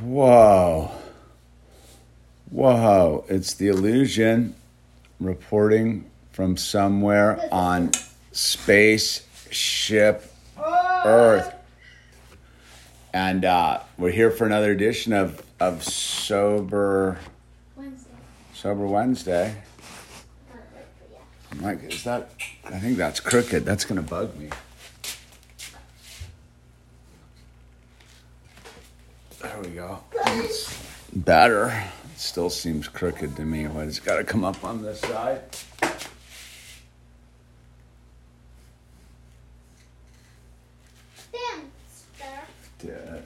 Whoa. Whoa. It's the illusion reporting from somewhere on spaceship Earth. And uh, we're here for another edition of, of Sober Wednesday. Sober Wednesday. Not right, but yeah. I'm like, is that? I think that's crooked. That's gonna bug me. There we go. It's better. It still seems crooked to me, but it's got to come up on this side. Thanks, sir. Dude,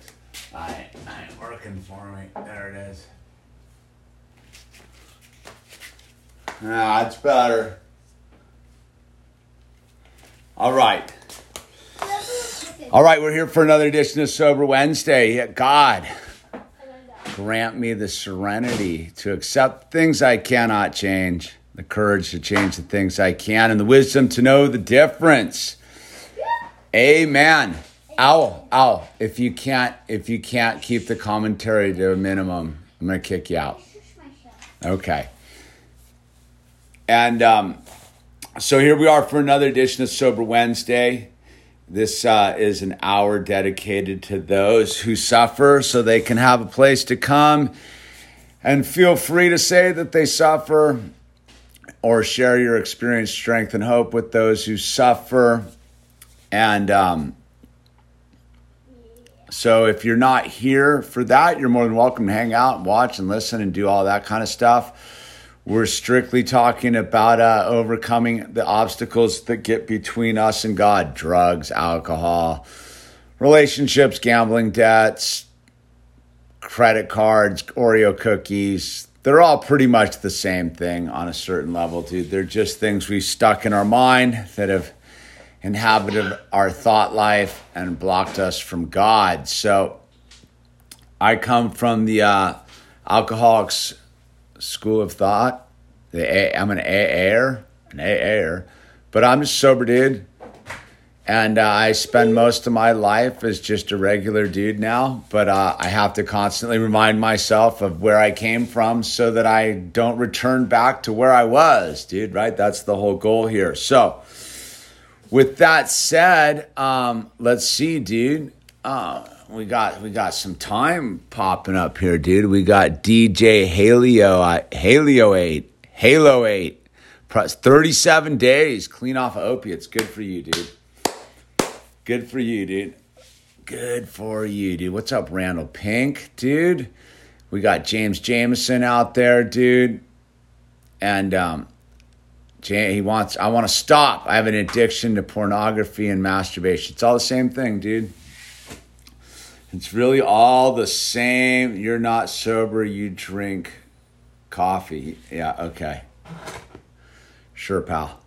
I I ain't working for me. There it is. Ah, it's better. All right. All right, we're here for another edition of Sober Wednesday. God, grant me the serenity to accept things I cannot change, the courage to change the things I can, and the wisdom to know the difference. Amen. Ow, ow. If you can't if you can't keep the commentary to a minimum, I'm gonna kick you out. Okay. And um, so here we are for another edition of Sober Wednesday. This uh, is an hour dedicated to those who suffer so they can have a place to come and feel free to say that they suffer or share your experience, strength, and hope with those who suffer. And um, so if you're not here for that, you're more than welcome to hang out and watch and listen and do all that kind of stuff. We're strictly talking about uh, overcoming the obstacles that get between us and God drugs, alcohol, relationships, gambling debts, credit cards, Oreo cookies. They're all pretty much the same thing on a certain level, dude. They're just things we stuck in our mind that have inhabited our thought life and blocked us from God. So I come from the uh, Alcoholics School of Thought. The A- I'm an AAer, an AAer, but I'm just sober dude. And uh, I spend most of my life as just a regular dude now, but uh, I have to constantly remind myself of where I came from so that I don't return back to where I was, dude, right? That's the whole goal here. So, with that said, um, let's see, dude. Uh, we got we got some time popping up here, dude. We got DJ Halio uh, Halio eight Halo eight, thirty seven days clean off of opiates. Good for you, dude. Good for you, dude. Good for you, dude. What's up, Randall Pink, dude? We got James Jameson out there, dude. And um, he wants i want to stop i have an addiction to pornography and masturbation it's all the same thing dude it's really all the same. You're not sober. You drink coffee. Yeah okay. Sure pal.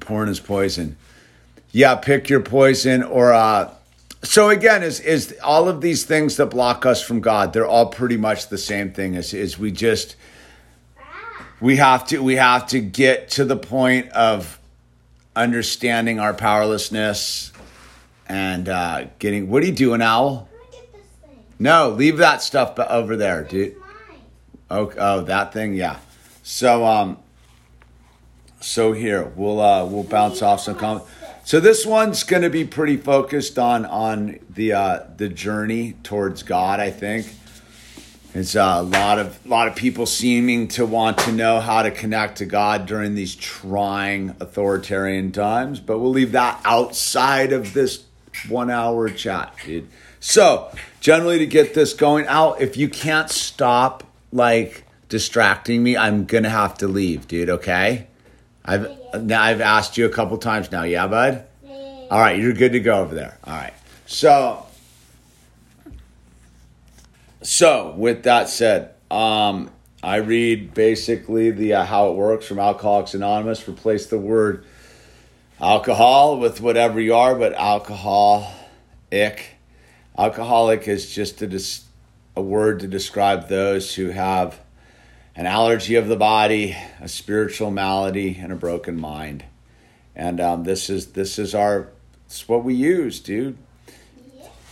Porn is poison. Yeah pick your poison or uh so again is is all of these things that block us from god they're all pretty much the same thing is is we just we have to we have to get to the point of understanding our powerlessness and uh getting what are you doing owl Let me get this thing. no leave that stuff over there dude. Oh, oh, that thing, yeah. So, um, so here we'll uh, we'll bounce off some comments. So this one's going to be pretty focused on on the uh, the journey towards God. I think it's uh, a lot of a lot of people seeming to want to know how to connect to God during these trying authoritarian times, but we'll leave that outside of this one hour chat, dude. So generally, to get this going out, if you can't stop like distracting me, I'm gonna have to leave, dude. Okay. I've I've asked you a couple times now. Yeah, bud. All right, you're good to go over there. All right. So, so with that said, um, I read basically the uh, how it works from Alcoholics Anonymous. Replace the word alcohol with whatever you are, but alcohol, ick. Alcoholic is just a, dis- a word to describe those who have an allergy of the body, a spiritual malady, and a broken mind. And um, this is this is our it's what we use, dude.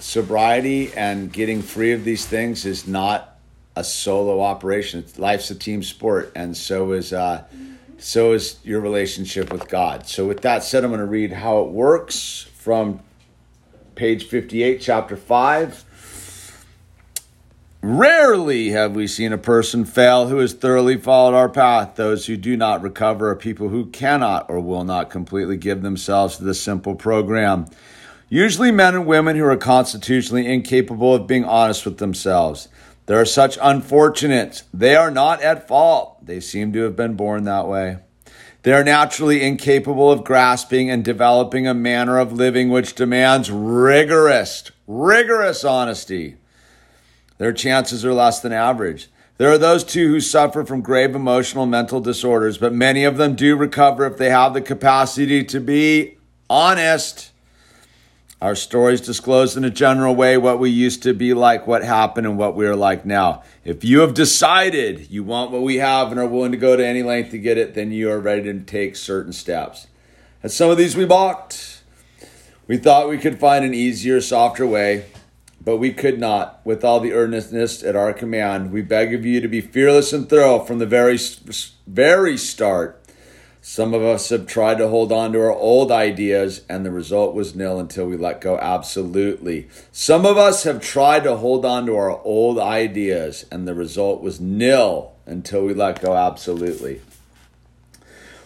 Sobriety and getting free of these things is not a solo operation. Life's a team sport, and so is uh, so is your relationship with God. So, with that said, I'm going to read how it works from page 58, chapter 5. Rarely have we seen a person fail who has thoroughly followed our path. Those who do not recover are people who cannot or will not completely give themselves to the simple program. Usually, men and women who are constitutionally incapable of being honest with themselves. There are such unfortunates. They are not at fault. They seem to have been born that way. They are naturally incapable of grasping and developing a manner of living which demands rigorous, rigorous honesty. Their chances are less than average. There are those too who suffer from grave emotional mental disorders, but many of them do recover if they have the capacity to be honest. Our stories disclose in a general way what we used to be like, what happened, and what we are like now. If you have decided you want what we have and are willing to go to any length to get it, then you are ready to take certain steps. And some of these we balked. We thought we could find an easier, softer way, but we could not. With all the earnestness at our command, we beg of you to be fearless and thorough from the very, very start some of us have tried to hold on to our old ideas, and the result was nil until we let go absolutely. Some of us have tried to hold on to our old ideas, and the result was nil until we let go absolutely.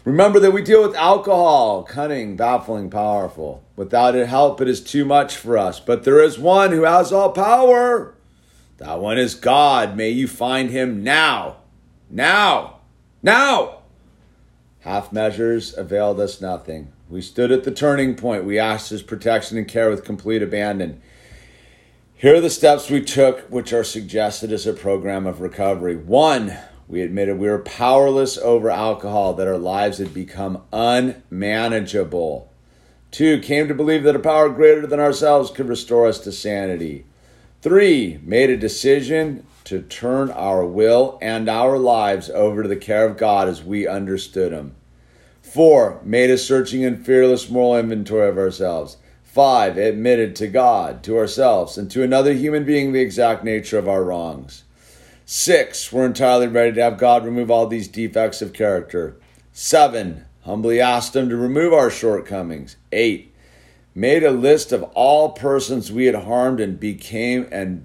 Remember that we deal with alcohol, cunning, baffling, powerful. Without it help, it is too much for us. But there is one who has all power. That one is God. May you find him now. Now. Now. Half measures availed us nothing. We stood at the turning point. We asked his protection and care with complete abandon. Here are the steps we took, which are suggested as a program of recovery. One, we admitted we were powerless over alcohol, that our lives had become unmanageable. Two, came to believe that a power greater than ourselves could restore us to sanity. Three, made a decision to turn our will and our lives over to the care of God as we understood Him. Four, made a searching and fearless moral inventory of ourselves. Five, admitted to God, to ourselves, and to another human being the exact nature of our wrongs. Six, we're entirely ready to have God remove all these defects of character. Seven, humbly asked Him to remove our shortcomings. Eight, made a list of all persons we had harmed and became and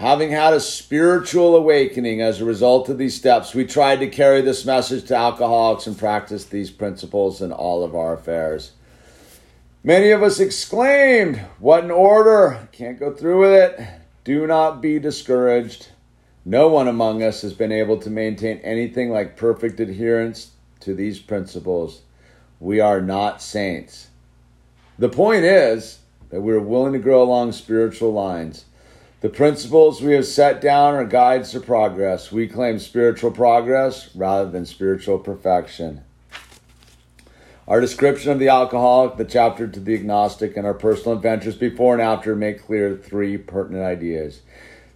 Having had a spiritual awakening as a result of these steps, we tried to carry this message to alcoholics and practice these principles in all of our affairs. Many of us exclaimed, What an order! Can't go through with it. Do not be discouraged. No one among us has been able to maintain anything like perfect adherence to these principles. We are not saints. The point is that we're willing to grow along spiritual lines. The principles we have set down are guides to progress. We claim spiritual progress rather than spiritual perfection. Our description of the alcoholic, the chapter to the agnostic, and our personal adventures before and after make clear three pertinent ideas.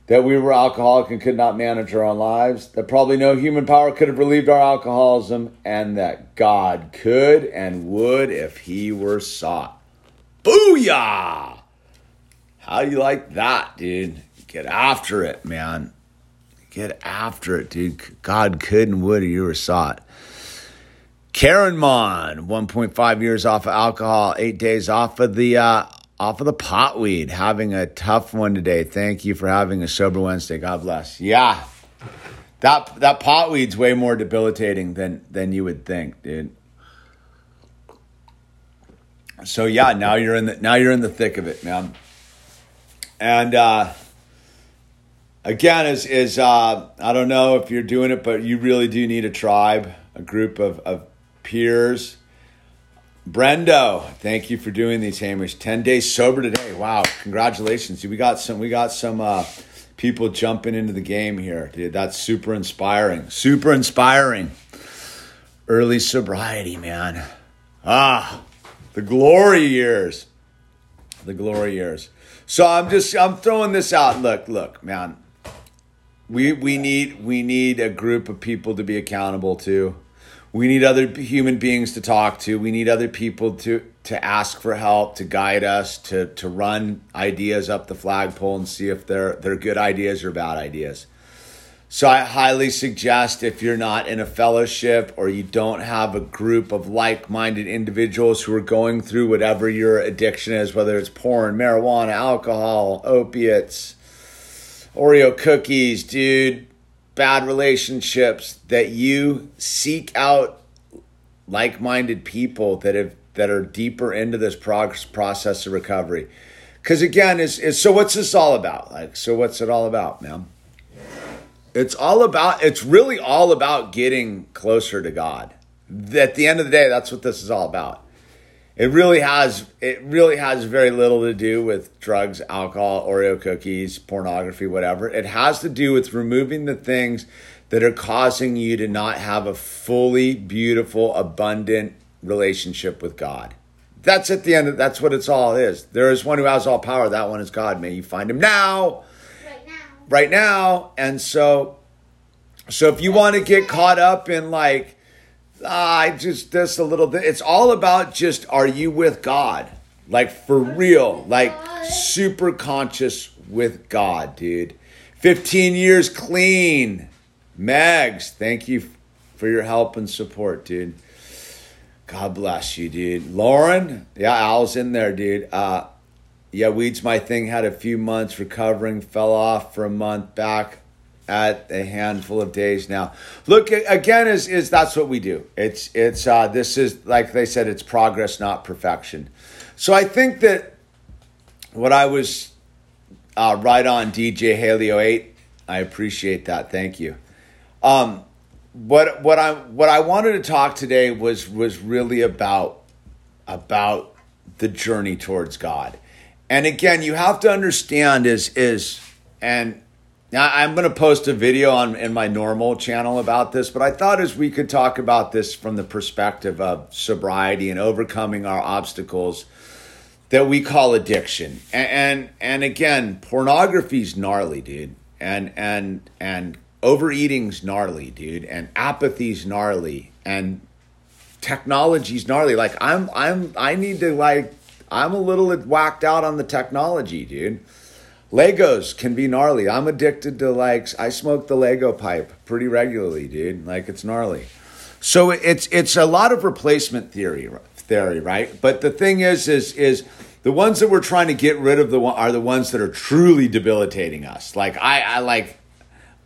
That we were alcoholic and could not manage our own lives, that probably no human power could have relieved our alcoholism, and that God could and would if he were sought. Booyah! How do you like that, dude? Get after it, man. Get after it, dude. God could and would you were sought. Karen Mon, 1.5 years off of alcohol, eight days off of the uh, off of the potweed. Having a tough one today. Thank you for having a sober Wednesday. God bless. Yeah, that that potweed's way more debilitating than than you would think, dude. So yeah, now you're in the now you're in the thick of it, man. And uh, again, is is uh, I don't know if you're doing it, but you really do need a tribe, a group of, of peers. Brendo, thank you for doing these, Hamish. Ten days sober today. Wow, congratulations! We got some. We got some uh, people jumping into the game here, dude. That's super inspiring. Super inspiring. Early sobriety, man. Ah, the glory years. The glory years. So I'm just I'm throwing this out. Look, look, man. We we need we need a group of people to be accountable to. We need other human beings to talk to. We need other people to to ask for help, to guide us, to to run ideas up the flagpole and see if they're they're good ideas or bad ideas. So I highly suggest if you're not in a fellowship or you don't have a group of like-minded individuals who are going through whatever your addiction is, whether it's porn, marijuana, alcohol, opiates, Oreo cookies, dude, bad relationships, that you seek out like-minded people that have that are deeper into this progress process of recovery. Because again, is so what's this all about? Like, so what's it all about, man? It's all about, it's really all about getting closer to God. At the end of the day, that's what this is all about. It really has, it really has very little to do with drugs, alcohol, Oreo cookies, pornography, whatever. It has to do with removing the things that are causing you to not have a fully beautiful, abundant relationship with God. That's at the end of, that's what it's all is. There is one who has all power. That one is God. May you find him now Right now. And so, so if you want to get caught up in like, ah, I just this a little bit, it's all about just are you with God? Like for real, like super conscious with God, dude. 15 years clean. Megs, thank you for your help and support, dude. God bless you, dude. Lauren, yeah, Al's in there, dude. Uh, yeah, weed's my thing. Had a few months recovering, fell off for a month, back at a handful of days now. Look again, is is that's what we do. It's it's uh, this is like they said, it's progress, not perfection. So I think that what I was uh, right on DJ Halio eight. I appreciate that. Thank you. Um, what what I what I wanted to talk today was was really about about the journey towards God. And again, you have to understand is is and now I'm going to post a video on in my normal channel about this, but I thought as we could talk about this from the perspective of sobriety and overcoming our obstacles that we call addiction. And and, and again, pornography's gnarly, dude. And and and overeating's gnarly, dude. And apathy's gnarly. And technology's gnarly. Like I'm I'm I need to like I'm a little whacked out on the technology, dude. Legos can be gnarly. I'm addicted to like I smoke the Lego pipe pretty regularly, dude. Like it's gnarly. So it's it's a lot of replacement theory theory, right? But the thing is is is the ones that we're trying to get rid of the are the ones that are truly debilitating us. Like I, I like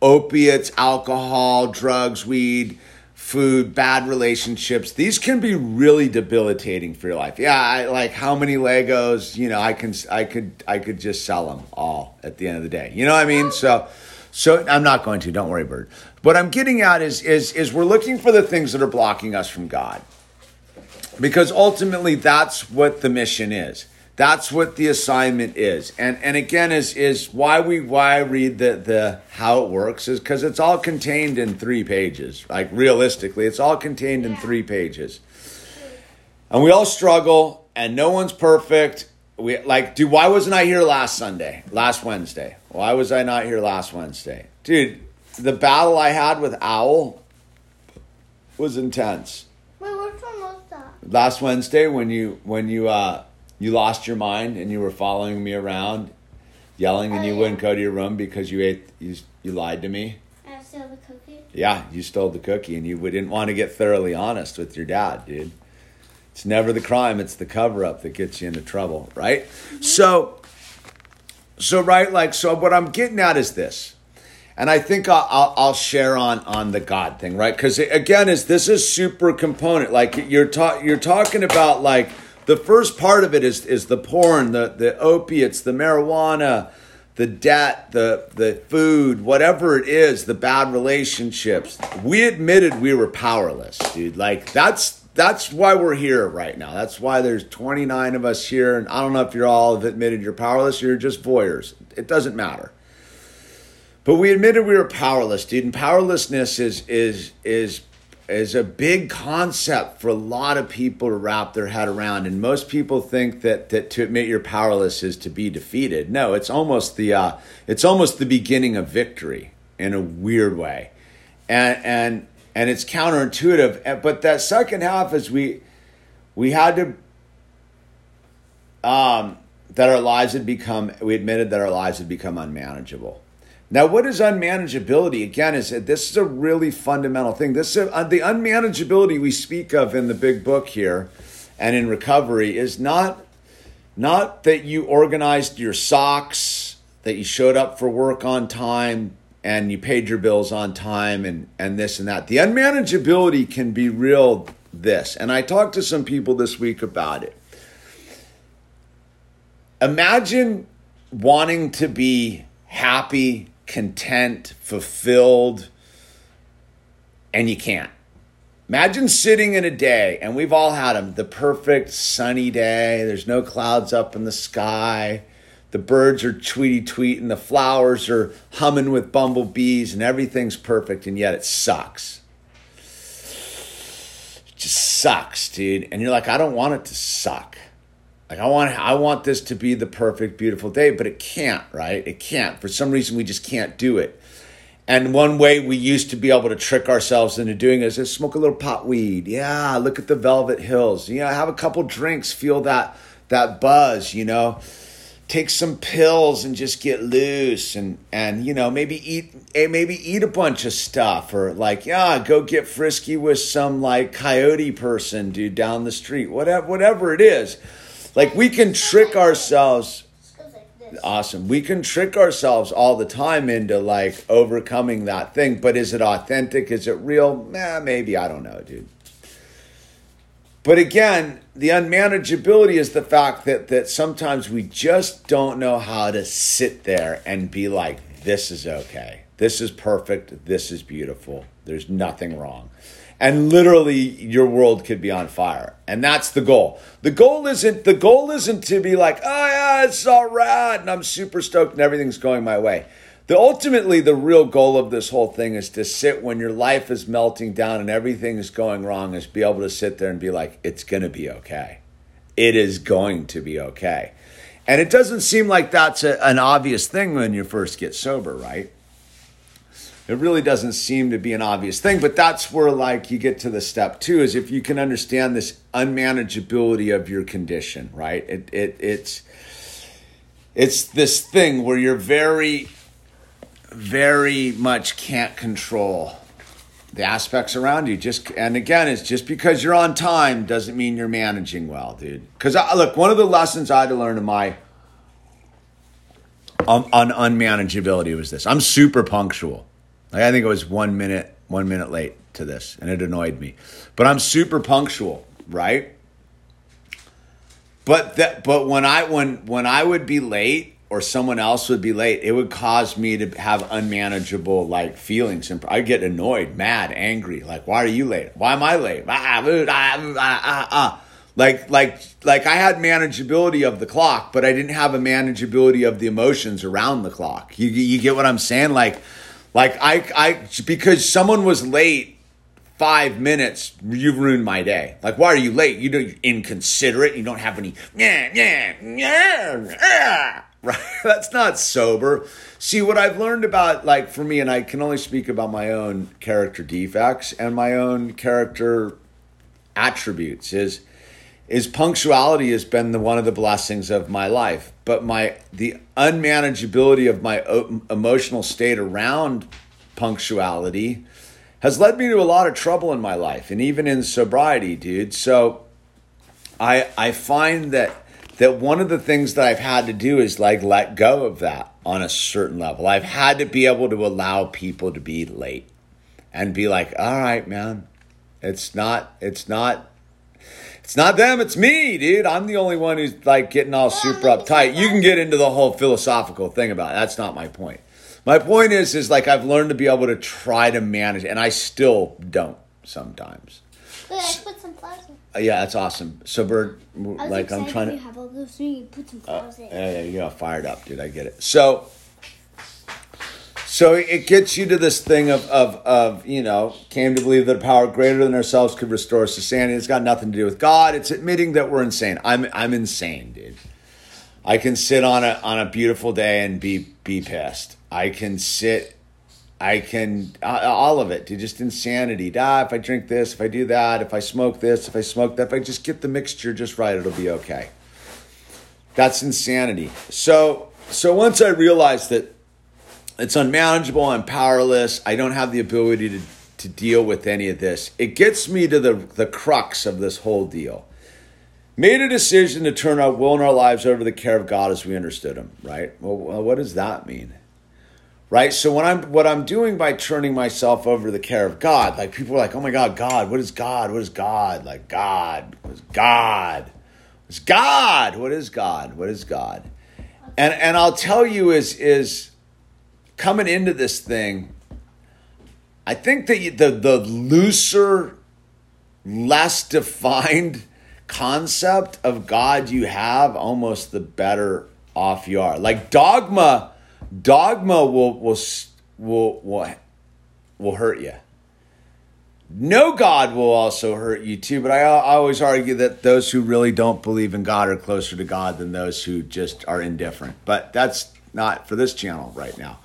opiates, alcohol, drugs, weed, food, bad relationships. These can be really debilitating for your life. Yeah, I, like how many Legos, you know, I can I could I could just sell them all at the end of the day. You know what I mean? So so I'm not going to, don't worry, bird. What I'm getting at is is is we're looking for the things that are blocking us from God. Because ultimately that's what the mission is. That's what the assignment is. And and again is is why we why I read the the how it works is because it's all contained in three pages. Like realistically, it's all contained in three pages. And we all struggle and no one's perfect. We like, dude, why wasn't I here last Sunday? Last Wednesday? Why was I not here last Wednesday? Dude, the battle I had with Owl was intense. Wait, which one was that? Last Wednesday when you when you uh you lost your mind and you were following me around, yelling, and Oh, you yeah. wouldn't go to your room because you ate you you lied to me. I stole the cookie. Yeah, you stole the cookie, and you didn't want to get thoroughly honest with your dad, dude. It's never the crime; it's the cover up that gets you into trouble, right? Mm-hmm. So, so right, like so. What I'm getting at is this, and I think I'll, I'll, I'll share on on the God thing, right? Because again, is this is super component. Like you're ta- you're talking about like the first part of it is is the porn, the the opiates, the marijuana, the debt, the the food, whatever it is, the bad relationships. We admitted we were powerless, dude. Like that's that's why we're here right now. That's why there's 29 of us here, and I don't know if you're all have admitted you're powerless. You're just voyeurs. It doesn't matter. but we admitted we were powerless, dude. And powerlessness is is is is a big concept for a lot of people to wrap their head around. And most people think that that to admit you're powerless is to be defeated. No, it's almost the uh, it's almost the beginning of victory in a weird way, and and and it's counterintuitive. But that second half is we we had to um, that our lives had become, we admitted that our lives had become unmanageable. Now, what is unmanageability? Again, is this is a really fundamental thing. This is uh, the unmanageability we speak of in the big book here, and in recovery is not not that you organized your socks, that you showed up for work on time, and you paid your bills on time, and and this and that. The unmanageability can be real. This, and I talked to some people this week about it imagine wanting to be happy, content, fulfilled, and you can't. Imagine sitting in a day, and we've all had them the perfect sunny day. There's no clouds up in the sky. The birds are tweety tweeting. The flowers are humming with bumblebees, and everything's perfect, and yet it sucks. It just sucks, dude. And you're like, I don't want it to suck. Like I want I want this to be the perfect beautiful day, but it can't, right? It can't. For some reason we just can't do it. And one way we used to be able to trick ourselves into doing is, is smoke a little pot weed. Yeah, look at the velvet hills. You know, have a couple drinks, feel that that buzz, you know. Take some pills and just get loose and and you know, maybe eat eh, maybe eat a bunch of stuff or like, yeah, go get frisky with some like coyote person dude down the street. Whatever whatever it is like we can trick ourselves. Awesome. We can trick ourselves all the time into like overcoming that thing, but is it authentic? Is it real? Eh, maybe. I don't know, dude. But again, the unmanageability is the fact that that sometimes we just don't know how to sit there and be like, this is okay. This is perfect. This is beautiful. There's nothing wrong and literally your world could be on fire. And that's the goal. The goal isn't the goal isn't to be like, oh yeah, it's all right, and I'm super stoked and everything's going my way. The ultimately the real goal of this whole thing is to sit when your life is melting down and everything is going wrong, is be able to sit there and be like, it's gonna be okay. It is going to be okay. And it doesn't seem like that's a, an obvious thing when you first get sober, right? It really doesn't seem to be an obvious thing but that's where like you get to the step two is if you can understand this unmanageability of your condition right? It, it it's it's this thing where you're very very much can't control the aspects around you. Just and again it's just because you're on time doesn't mean you're managing well dude. Because look one of the lessons i had to learn in my on, on unmanageability was this. I'm super punctual like I think it was one minute, one minute late to this, and it annoyed me. But I'm super punctual, right? But that, but when I when when I would be late or someone else would be late, it would cause me to have unmanageable like feelings, and I get annoyed, mad, angry. Like, why are you late? Why am I late? Ah, ah, ah, ah, like like like I had manageability of the clock, but I didn't have a manageability of the emotions around the clock. You you get what I'm saying? Like like I, I, because someone was late five minutes, you've ruined my day. Like, why are you late? You know, you're inconsiderate. You don't have any, yeah, yeah, yeah, yeah. Right? That's not sober. See, what I've learned about, like, for me, and I can only speak about my own character defects and my own character attributes, is is punctuality has been the one of the blessings of my life but my the unmanageability of my emotional state around punctuality has led me to a lot of trouble in my life and even in sobriety dude. So i i find that that one of the things that i've had to do is like let go of that on a certain level. I've had to be able to allow people to be late and be like all right man. It's not it's not it's not them, it's me, dude. I'm the only one who's like getting all super uptight. You can get into the whole philosophical thing about it. That's not my point. My point is, is like I've learned to be able to try to manage, and I still don't sometimes. Wait, I put some flowers in. Uh, yeah, that's awesome. So, Bird, like I'm trying to. You have all those you put some flowers uh, in. Yeah, yeah, you got fired up, dude. I get it. So, So it gets you to this thing of, of, of, you know, came to believe that a power greater than ourselves could restore us to sanity. It's got nothing to do with God. It's admitting that we're insane. I'm, I'm insane, dude. I can sit on a, on a beautiful day and be, be pissed. I can sit, I can, all of it, dude, just insanity. Ah, if I drink this, if I do that, if I smoke this, if I smoke that, if I just get the mixture just right, it'll be okay. That's insanity. So, so once I realized that it's unmanageable. I'm powerless. I don't have the ability to, to deal with any of this. It gets me to the, the crux of this whole deal. Made a decision to turn our will and our lives over to the care of God as we understood Him, right? Well, what does that mean? Right? So when I'm what I'm doing by turning myself over to the care of God, like people are like, oh my God, God, what is God? What is God? Like God, what is God? What's God? What is God? What is God? And and I'll tell you is is coming into this thing, I think that the the looser, less defined concept of God you have, almost the better off you are. Like dogma, dogma will will will will, will hurt you. No God will also hurt you too, but I, I always argue that those who really don't believe in God are closer to God than those who just are indifferent. But that's not for this channel right now.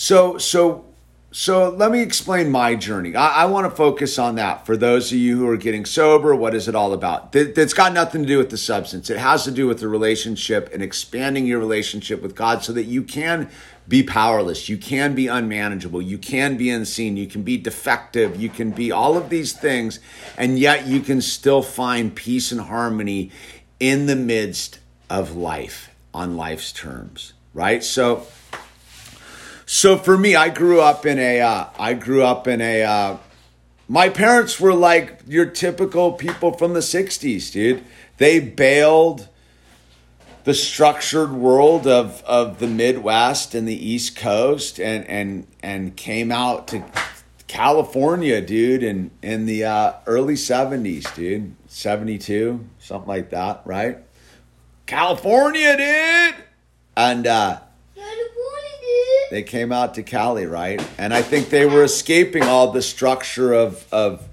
So, so, so let me explain my journey. I, I want to focus on that for those of you who are getting sober. What is it all about? That, that's got nothing to do with the substance. It has to do with the relationship and expanding your relationship with God so that you can be powerless. You can be unmanageable. You can be unseen. You can be defective. You can be all of these things, and yet you can still find peace and harmony in the midst of life on life's terms, right? So, so for me, I grew up in a. Uh, I grew up in a. Uh, my parents were like your typical people from the '60s, dude. They bailed the structured world of, of the Midwest and the East Coast and and and came out to California, dude, in in the uh, early '70s, dude, '72, something like that, right? California, dude, and uh, they came out to Cali, right? And I think they were escaping all the structure of of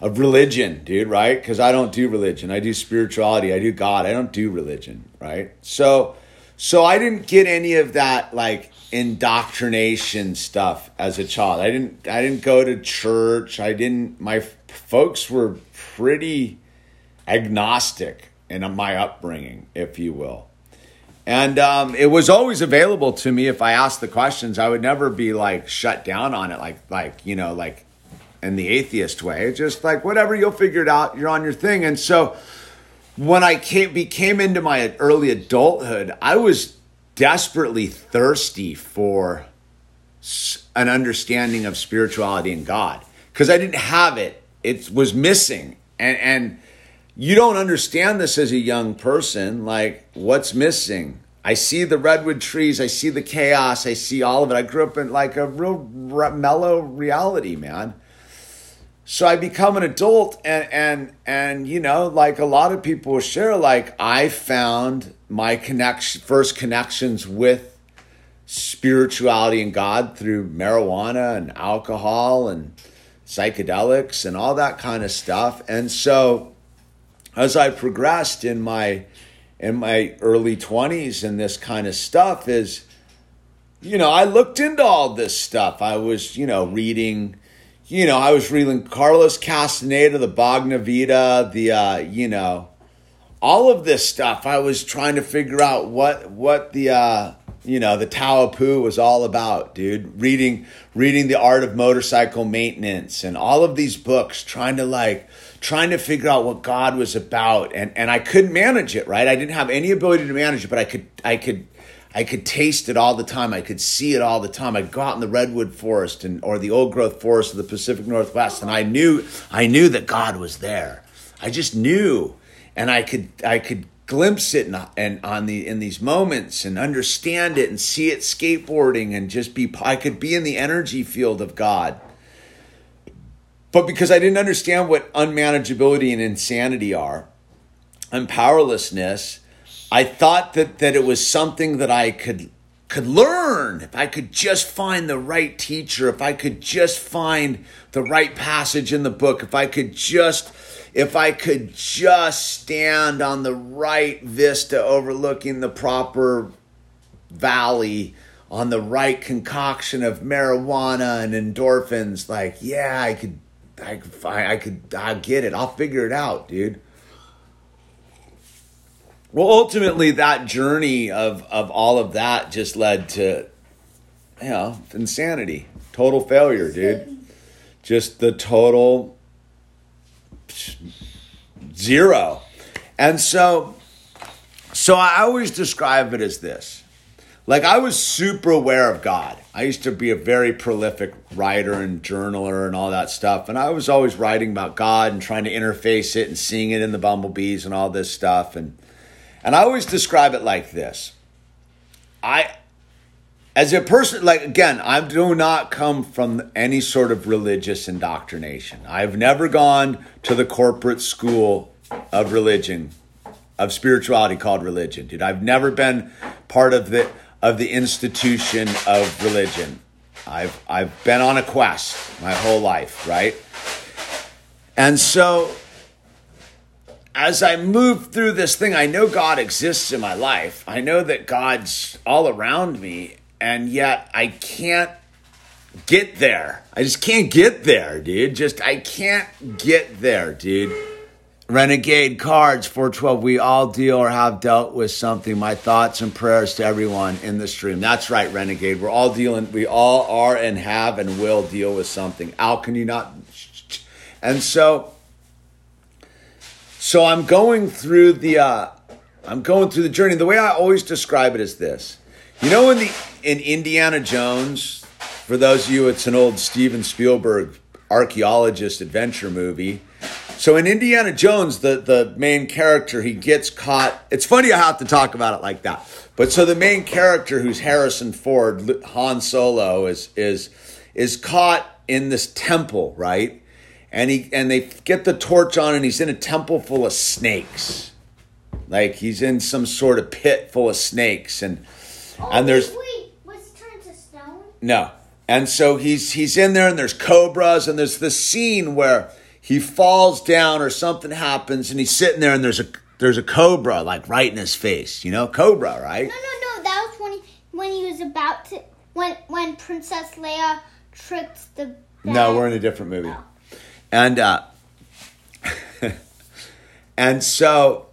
of religion, dude, right? Because I don't do religion. I do spirituality. I do God. I don't do religion, right? So so I didn't get any of that like indoctrination stuff as a child. I didn't I didn't go to church. I didn't my folks were pretty agnostic in my upbringing, if you will. And um, it was always available to me if I asked the questions. I would never be like shut down on it, like like you know, like in the atheist way. just like whatever, you'll figure it out. You're on your thing. And so when I came became into my early adulthood, I was desperately thirsty for an understanding of spirituality and God because I didn't have it. It was missing, and and you don't understand this as a young person. Like, what's missing? I see the redwood trees. I see the chaos. I see all of it. I grew up in like a real mellow reality, man. So I become an adult, and and and you know, like a lot of people share, like I found my connection, first connections with spirituality and God through marijuana and alcohol and psychedelics and all that kind of stuff, and so as I progressed in my in my early 20s and this kind of stuff is you know, I looked into all this stuff. I was, you know, reading, you know, I was reading Carlos Castaneda, the Bhagavad Gita, the, uh, you know, all of this stuff. I was trying to figure out what, what the, uh, you know, the Tao Pooh was all about, dude. Reading, reading the art of motorcycle maintenance and all of these books, trying to like, trying to figure out what God was about and and I couldn't manage it, right? I didn't have any ability to manage it, but I could I could I could taste it all the time. I could see it all the time. I'd go out in the redwood forest and or the old growth forest of the Pacific Northwest and I knew I knew that God was there. I just knew and I could I could glimpse it and, and on the in these moments and understand it and see it skateboarding and just be I could be in the energy field of God. But because I didn't understand what unmanageability and insanity are and powerlessness, I thought that, that it was something that I could could learn, if I could just find the right teacher, if I could just find the right passage in the book, if I could just if I could just stand on the right vista overlooking the proper valley on the right concoction of marijuana and endorphins, like, yeah, I could, I could, find, I could, I get it. I'll figure it out, dude. Well, ultimately, that journey of of all of that just led to, you know, insanity, total failure, dude. Just the total zero. And so, so I always describe it as this. Like I was super aware of God. I used to be a very prolific writer and journaler and all that stuff. And I was always writing about God and trying to interface it and seeing it in the bumblebees and all this stuff. And and I always describe it like this. I as a person like again i do not come from any sort of religious indoctrination. I've never gone to the corporate school of religion of spirituality called religion dude. I've never been part of the of the institution of religion. I've i've been on a quest my whole life right? And so as I move through this thing, I know God exists in my life. I know that God's all around me and yet I can't get there. I just can't get there, dude. Just I can't get there, dude. Renegade cards 412. We all deal or have dealt with something. My thoughts and prayers to everyone in the stream. That's right, Renegade. We're all dealing, we all are and have and will deal with something. Al, can you not? And so, so I'm going through the, uh, I'm going through the journey. The way I always describe it is this you know, in the in Indiana Jones, for those of you, it's an old Steven Spielberg archaeologist adventure movie. So in Indiana Jones, the, the main character, he gets caught. It's funny I have to talk about it like that. But so the main character, who's Harrison Ford, Han Solo, is is is caught in this temple, right? And he and they get the torch on, and he's in a temple full of snakes. Like he's in some sort of pit full of snakes, and and there's wait, wait, was he turned to stone? No. And so he's he's in there and there's cobras and there's this scene where he falls down or something happens and he's sitting there and there's a there's a cobra like right in his face. You know, cobra, right? No, no, no. That was when he when he was about to when when Princess Leia tricked the. No, we're in a different movie. Oh. And uh and so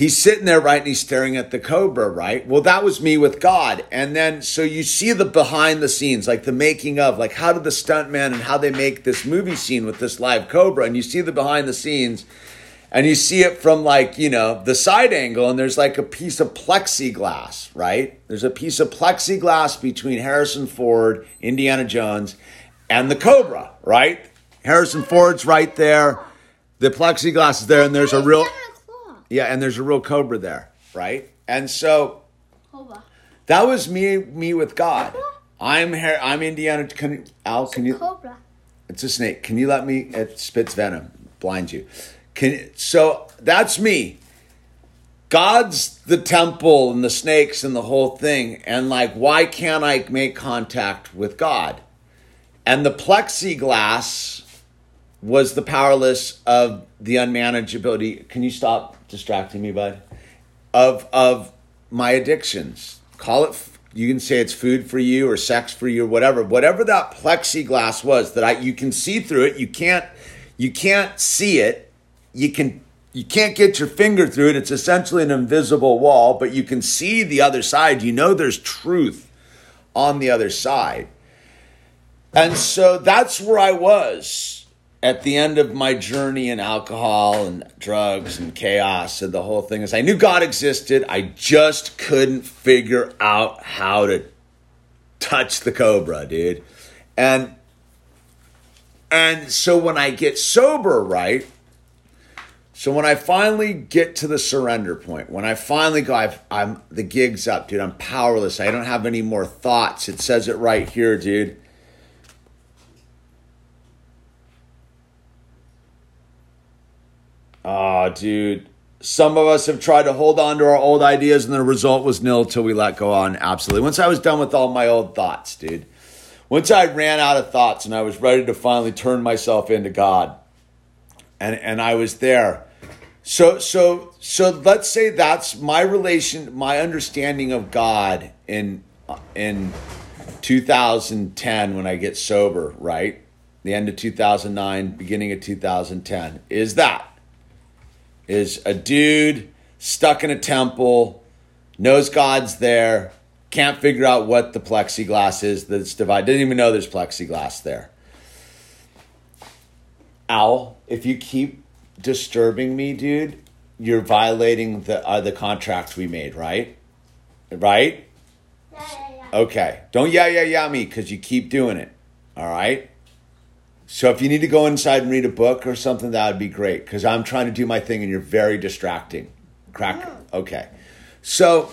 he's sitting there, right, and he's staring at the cobra, right? Well, that was me with God. And then so you see the behind the scenes, like the making of, like how did the stuntman and how they make this movie scene with this live cobra, and you see the behind the scenes. And you see it from like, you know, the side angle, and there's like a piece of plexiglass, right? There's a piece of plexiglass between Harrison Ford, Indiana Jones, and the Cobra, right? Harrison Ford's right there. The plexiglass is there, and there's a real having a claw. Yeah, and there's a real cobra there, right? And so on. that was me, me with God. I'm here. I'm Indiana. Can Al? Can you? Cobra. It's a snake. Can you let me? It spits venom. Blind you. Can so that's me. God's the temple and the snakes and the whole thing. And like, why can't I make contact with God? And the plexiglass was the powerless of the unmanageability. Can you stop distracting me, bud? Of of my addictions. Call it. You can say it's food for you or sex for you or whatever. Whatever that plexiglass was that I you can see through it. You can't you can't see it. You can you can't get your finger through it. It's essentially an invisible wall, but you can see the other side. You know there's truth on the other side. And so that's where I was at the end of my journey in alcohol and drugs and chaos and the whole thing is I knew God existed. I just couldn't figure out how to touch the cobra, dude. And and so when I get sober, right? So when I finally get to the surrender point, when I finally go, I've, I'm the gig's up, dude. I'm powerless. I don't have any more thoughts. It says it right here, dude. Oh, dude. Some of us have tried to hold on to our old ideas, and the result was nil till we let go on. Absolutely. Once I was done with all my old thoughts, dude. Once I ran out of thoughts and I was ready to finally turn myself into God, and and I was there. So so so let's say that's my relation, my understanding of God in in 2010 when I get sober, right? The end of 2009, beginning of 2010 is that is a dude stuck in a temple, knows God's there, can't figure out what the plexiglass is that's divided. Didn't even know there's plexiglass there. Owl, if you keep disturbing me, dude, you're violating the uh, the contract we made, right? Right? Yeah, yeah, yeah. Okay. Don't yeah yeah yeah me because you keep doing it. All right. So if you need to go inside and read a book or something, that would be great because I'm trying to do my thing and you're very distracting. Crack. Okay. So.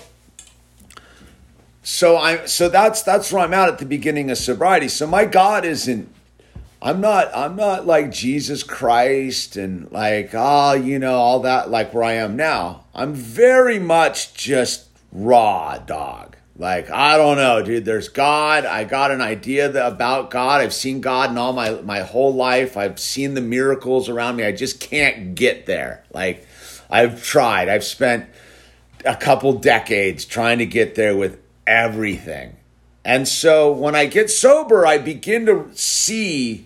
So I so that's that's where I'm at at the beginning of sobriety. So my God isn't. I'm not. I'm not like Jesus Christ and like ah you know all that like where I am now. I'm very much just raw dog. Like, I don't know, dude. There's God. I got an idea that, about God. I've seen God in all my, my whole life. I've seen the miracles around me. I just can't get there. Like, I've tried. I've spent a couple decades trying to get there with everything. And so when I get sober, I begin to see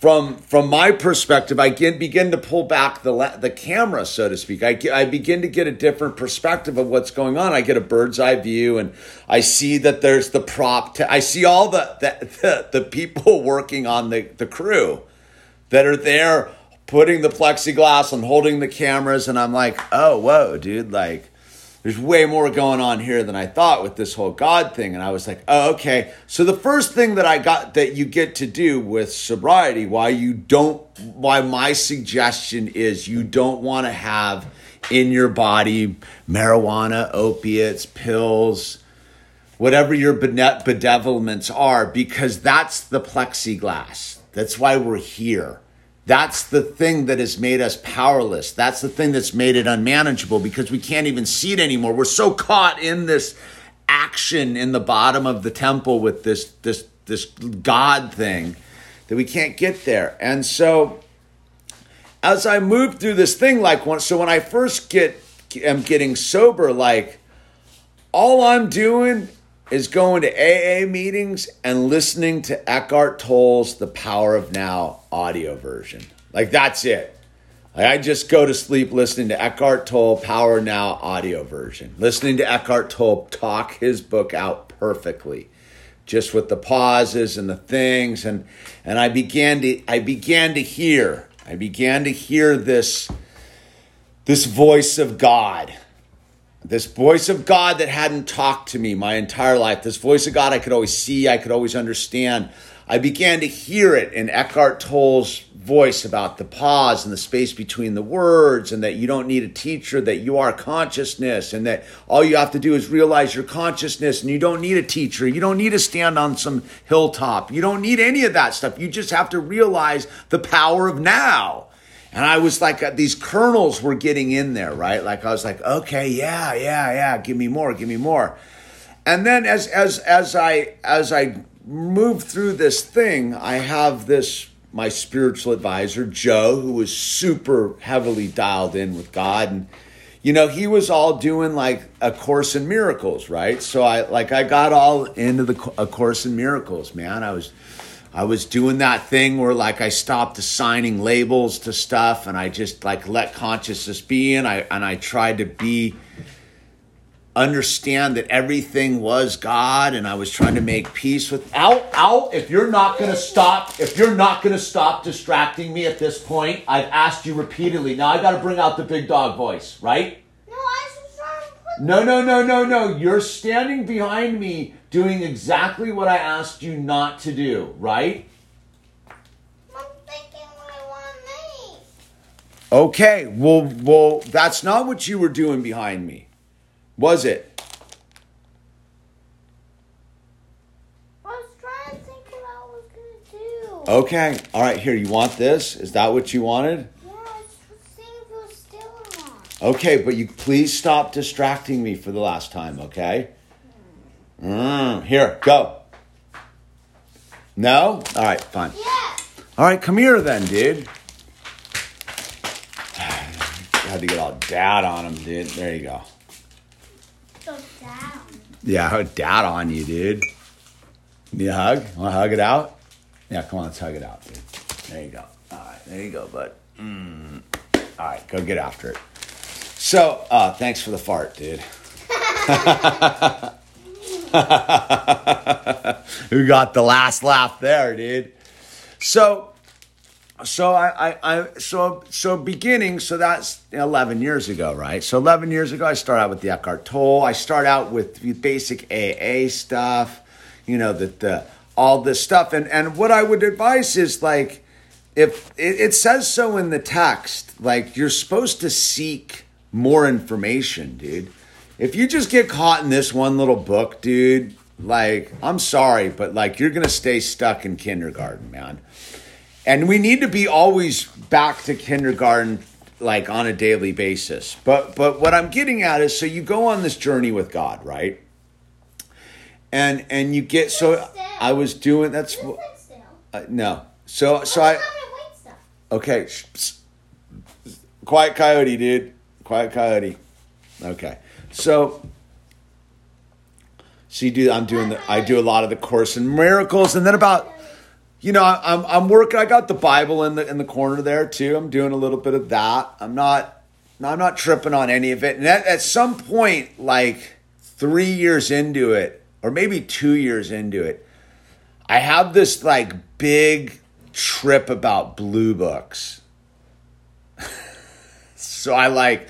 from from my perspective, I get, begin to pull back the la- the camera, so to speak. I, I begin to get a different perspective of what's going on. I get a bird's eye view, and I see that there's the prop. T- I see all the, the the the people working on the the crew that are there putting the plexiglass and holding the cameras, and I'm like, oh, whoa, dude, like there's way more going on here than I thought with this whole God thing. And I was like, oh, okay. So the first thing that I got that you get to do with sobriety, why you don't, why my suggestion is you don't want to have in your body marijuana, opiates, pills, whatever your bedevilments are, because that's the plexiglass. That's why we're here. That's the thing that has made us powerless. That's the thing that's made it unmanageable because we can't even see it anymore. We're so caught in this action in the bottom of the temple with this this this God thing that we can't get there. And so as I move through this thing, like once so when I first get am getting sober, like all I'm doing is going to AA meetings and listening to Eckhart Tolle's The Power of Now audio version. Like that's it. Like I just go to sleep listening to Eckhart Tolle Power Now audio version. Listening to Eckhart Tolle talk his book out perfectly. Just with the pauses and the things and and I began to I began to hear. I began to hear this this voice of God this voice of God that hadn't talked to me my entire life, this voice of God I could always see, I could always understand. I began to hear it in Eckhart Tolle's voice about the pause and the space between the words, and that you don't need a teacher, that you are consciousness, and that all you have to do is realize your consciousness, and you don't need a teacher. You don't need to stand on some hilltop. You don't need any of that stuff. You just have to realize the power of now. And I was like, uh, these kernels were getting in there, right? Like I was like, okay, yeah, yeah, yeah, give me more, give me more. And then as as as I as I move through this thing, I have this my spiritual advisor Joe, who was super heavily dialed in with God, and you know he was all doing like a course in miracles, right? So I like I got all into the a course in miracles, man. I was I was doing that thing where like I stopped assigning labels to stuff and I just like let consciousness be and I and I tried to be understand that everything was God and I was trying to make peace with out out. If you're not going to stop if you're not going to stop distracting me at this point I've asked you repeatedly. Now I got to bring out the big dog voice right? No, I was trying to put. no no no no no. You're standing behind me doing exactly what I asked you not to do right I'm thinking what I want to make. Okay, well, well, that's not what you were doing behind me, was it? I was trying to think what I was gonna do. Okay, all right. Here, you want this? Is that what you wanted? Yeah, I was seeing if it was still Okay, but you please stop distracting me for the last time, okay? Mm, here, go. No? All right, fine. Yeah. All right, come here then, dude. I had to get all dad on him, dude. There you go. Go down. Yeah, I dad on you, dude. Need a hug? Want to hug it out? Yeah, come on, let's hug it out, dude. There you go. All right, there you go, bud. Mm. All right, go get after it. So, uh, thanks for the fart, dude. Who got the last laugh there, dude? So, so I, I, I so so beginning so that's 11 years ago right? So 11 years ago i start out with the eckhart tolle. I start out with the basic aa stuff you know that the all this stuff. And and what i would advise is like if it, it says so in the text like you're supposed to seek more information dude if you just get caught in this one little book dude like i'm sorry but like you're gonna stay stuck in kindergarten man. And we need to be always back to kindergarten like on a daily basis. But but what i'm getting at is so you go on this journey with god right? And and you get so i was doing that's Just sit still. uh, no. So so i I'm gonna wait stuff. okay quiet coyote dude. Quiet coyote. Okay so you do i'm doing the i do a lot of the course in miracles and then about you know, I'm I'm working. I got the Bible in the in the corner there too. I'm doing a little bit of that. I'm not, I'm not tripping on any of it. And at, at some point, like three years into it, or maybe two years into it, I have this like big trip about blue books. so I like,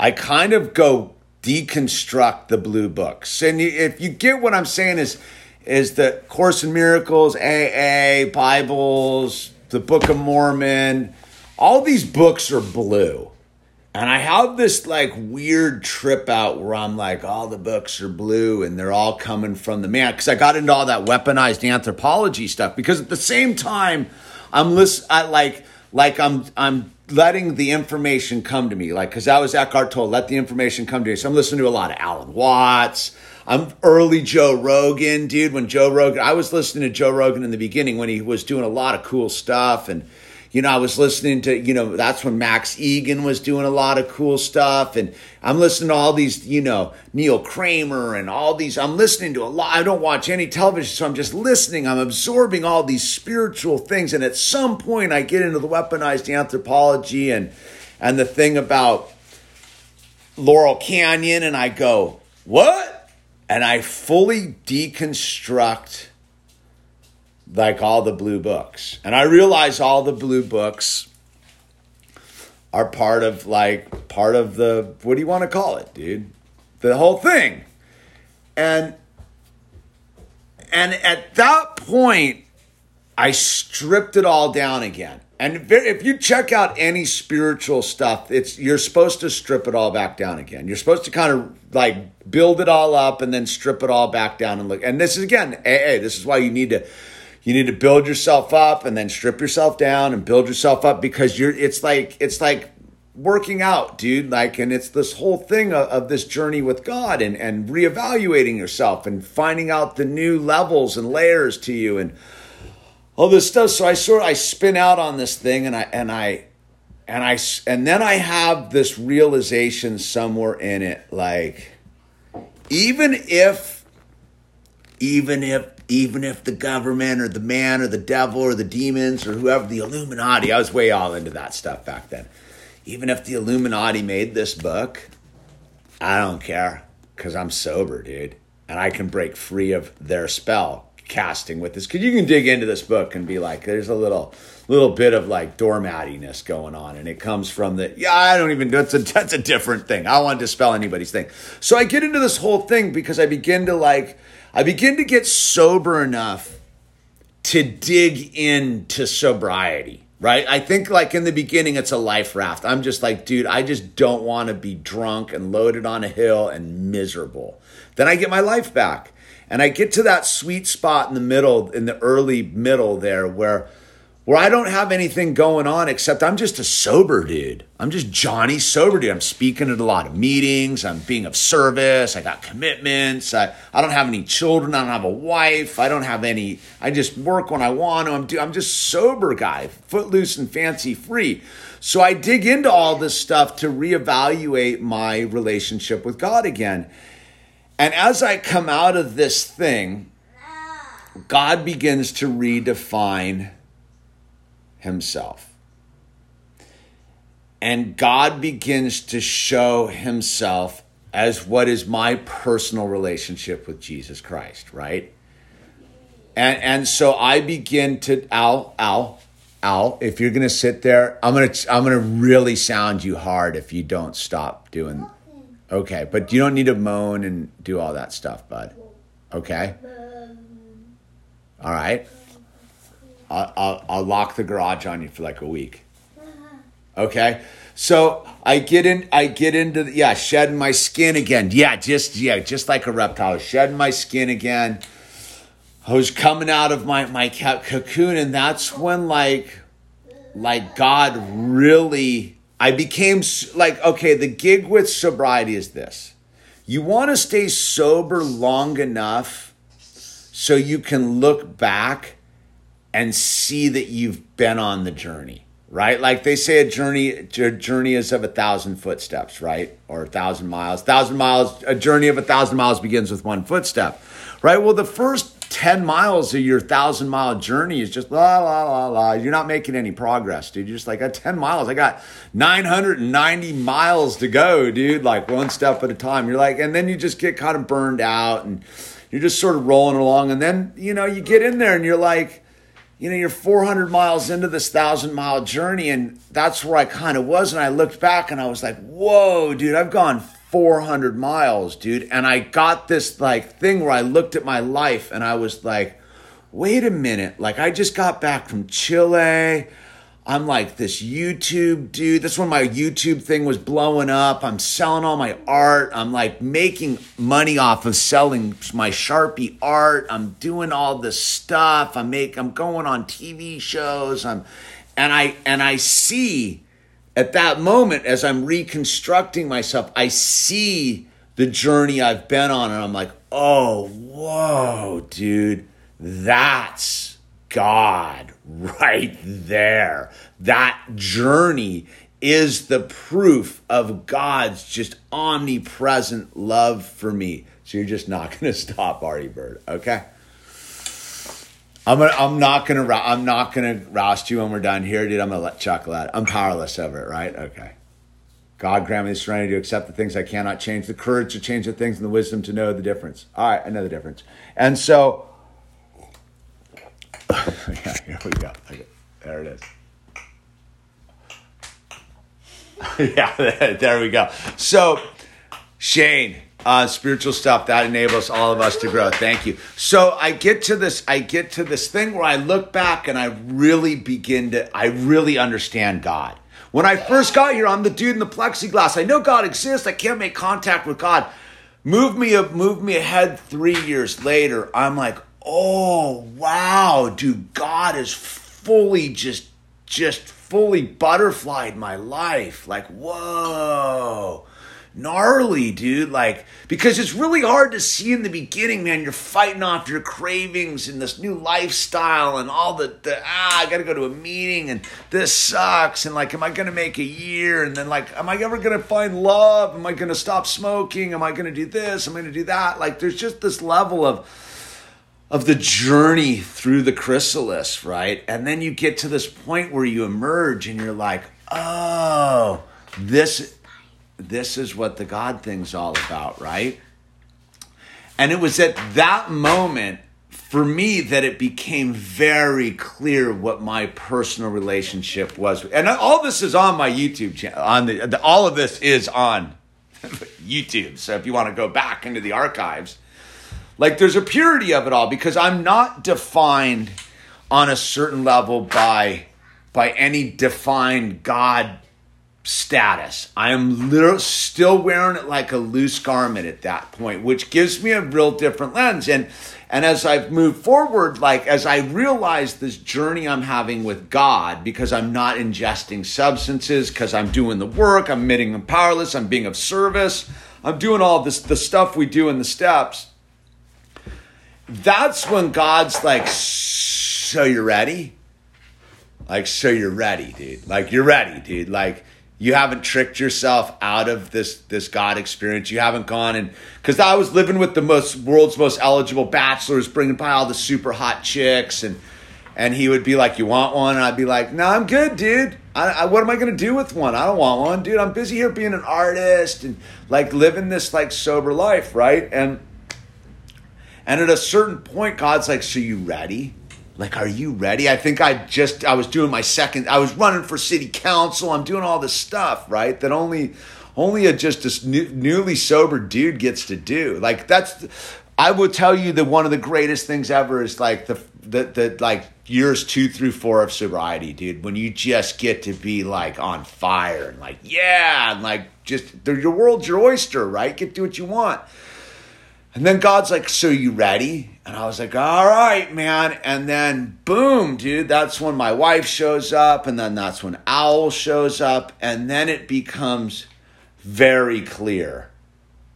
I kind of go deconstruct the blue books. And if you get what I'm saying is, is the Course in Miracles, AA, Bibles, the Book of Mormon, all these books are blue. And I have this like weird trip out where I'm like, all the books are blue and they're all coming from the man. Cause I got into all that weaponized anthropology stuff because at the same time, I'm list I like, like I'm, I'm letting the information come to me. Like, cause I was Eckhart Tolle, let the information come to me. So I'm listening to a lot of Alan Watts. I'm early Joe Rogan, dude. When Joe Rogan, I was listening to Joe Rogan in the beginning when he was doing a lot of cool stuff and, you know, I was listening to, you know, that's when Max Igan was doing a lot of cool stuff. And I'm listening to all these, you know, Neil Kramer and all these. I'm listening to a lot. I don't watch any television, so I'm just listening. I'm absorbing all these spiritual things. And at some point, I get into the weaponized anthropology and, and the thing about Laurel Canyon, and I go, what? And I fully deconstruct like all the blue books. And I realize all the blue books are part of like part of the what do you want to call it, dude? The whole thing. And and at that point I stripped it all down again. And if you check out any spiritual stuff, it's you're supposed to strip it all back down again. You're supposed to kind of like build it all up and then strip it all back down and look. And this is again, AA. This is why you need to you need to build yourself up and then strip yourself down and build yourself up because you're it's like it's like working out dude. Like and it's this whole thing of, of this journey with god and and reevaluating yourself and finding out the new levels and layers to you and all this stuff. So i sort of i spin out on this thing and i and i and I, and then i have this realization somewhere in it. Like even if even if even if the government or the man or the devil or the demons or whoever the illuminati i was way all into that stuff back then. Even if the illuminati made this book i don't care because i'm sober dude and i can break free of their spell casting with this because you can dig into this book and be like there's a little little bit of like doormattiness going on and it comes from the yeah i don't even that's a that's a different thing i want to dispel anybody's thing so i get into this whole thing because i begin to like i begin to get sober enough to dig into sobriety, right? I think like in the beginning, it's a life raft. I'm just like, dude, I just don't want to be drunk and loaded on a hill and miserable. Then I get my life back. And I get to that sweet spot in the middle, in the early middle there, where where I don't have anything going on except I'm just a sober dude. I'm just Johnny sober dude. I'm speaking at a lot of meetings. I'm being of service. I got commitments. I, I don't have any children. I don't have a wife. I don't have any. I just work when I want to. I'm, do, I'm just sober guy, footloose and fancy free. So I dig into all this stuff to reevaluate my relationship with God again. And as I come out of this thing, God begins to redefine himself. And God begins to show himself as what is my personal relationship with Jesus Christ, right? And and so I begin to ow, ow, ow. if you're gonna sit there, I'm gonna I'm gonna really sound you hard if you don't stop doing Okay, but you don't need to moan and do all that stuff, bud. Okay? All right. I'll, I'll, I'll lock the garage on you for like a week. Okay. So I get in, I get into, the, yeah, shedding my skin again. Yeah, just, yeah, just like a reptile, shedding my skin again. I was coming out of my, my cocoon and that's when like, like God really, I became like, okay, the gig with sobriety is this. You want to stay sober long enough so you can look back and see that you've been on the journey right? Like they say a journey a journey is of a thousand footsteps right? Or a thousand miles. Thousand miles a journey of a thousand miles begins with one footstep right? Well the first 10 miles of your thousand mile journey is just la la la la. You're not making any progress dude. You're just like at 10 miles. I got 990 miles to go dude. Like one step at a time. You're like and then you just get kind of burned out and you're just sort of rolling along. And then you know you get in there and you're like you know, you're 400 miles into this thousand mile journey, and that's where I kind of was. And I looked back and I was like, whoa, dude, I've gone 400 miles, dude. And I got this like thing where I looked at my life and I was like, wait a minute, like I just got back from Chile. I'm like this YouTube dude. That's when my YouTube thing was blowing up. I'm selling all my art. I'm like making money off of selling my Sharpie art. I'm doing all this stuff. I'm make I'm going on TV shows. I'm and I and I see at that moment as I'm reconstructing myself, I see the journey I've been on and I'm like, "Oh, whoa, dude. That's God right there. That journey is the proof of God's just omnipresent love for me. So you're just not going to stop, Artie Bird. Okay. I'm gonna, I'm not gonna I'm not gonna roust you when we're done here, dude. I'm gonna let chuckle at it. I'm powerless over it, right? Okay. God grant me the serenity to accept the things I cannot change, the courage to change the things, and the wisdom to know the difference. All right, I know the difference. And so yeah, here we go. There it is. yeah, there we go. So, Shane, uh, spiritual stuff that enables all of us to grow. Thank you. So I get to this, I get to this thing where I look back and I really begin to, I really understand God. When I first got here, I'm the dude in the plexiglass. I know God exists. I can't make contact with God. Move me, up, move me ahead three years later. I'm like, oh wow dude god is fully just just fully butterflied my life like whoa gnarly dude like because it's really hard to see in the beginning man. You're fighting off your cravings and this new lifestyle and all the, the ah i gotta go to a meeting and this sucks and like am i gonna make a year? And then like am i ever gonna find love? Am i gonna stop smoking? Am i gonna do this? Am i gonna do that? Like there's just this level of of the journey through the chrysalis, right? And then you get to this point where you emerge and you're like, oh, this this is what the God thing's all about, right? And it was at that moment for me that it became very clear what my personal relationship was. And all this is on my YouTube channel. On the, the all of this is on YouTube. So if you want to go back into the archives, like there's a purity of it all because I'm not defined on a certain level by by any defined God status. I am literally still wearing it like a loose garment at that point, which gives me a real different lens. And and as I've moved forward, like as I realize this journey I'm having with God, because I'm not ingesting substances, because I'm doing the work, I'm admitting I'm powerless, I'm being of service, I'm doing all this the stuff we do in the steps. That's when God's like, so you're ready? Like, so you're ready, dude. Like, you're ready, dude. Like, you haven't tricked yourself out of this this God experience. You haven't gone and because I was living with the most world's most eligible bachelors, bringing by all the super hot chicks, and and he would be like, "You want one?" And I'd be like, "No, I'm good, dude. I, I, what am I gonna do with one? I don't want one, dude. I'm busy here being an artist and like living this like sober life, right?" And and at a certain point, God's like, "So you ready?" Like are you ready? I think i just i was doing my second i was running for city council. I'm doing all this stuff right? That only only a just this new, newly sober dude gets to do. Like that's i will tell you that one of the greatest things ever is like the the, the like years two through four of sobriety dude. When you just get to be like on fire and like yeah and like just your world's your oyster right? Get do what you want. And then God's like, So you ready? And I was like, All right, man. And then, boom, dude, that's when my wife shows up. And then that's when Owl shows up. And then it becomes very clear,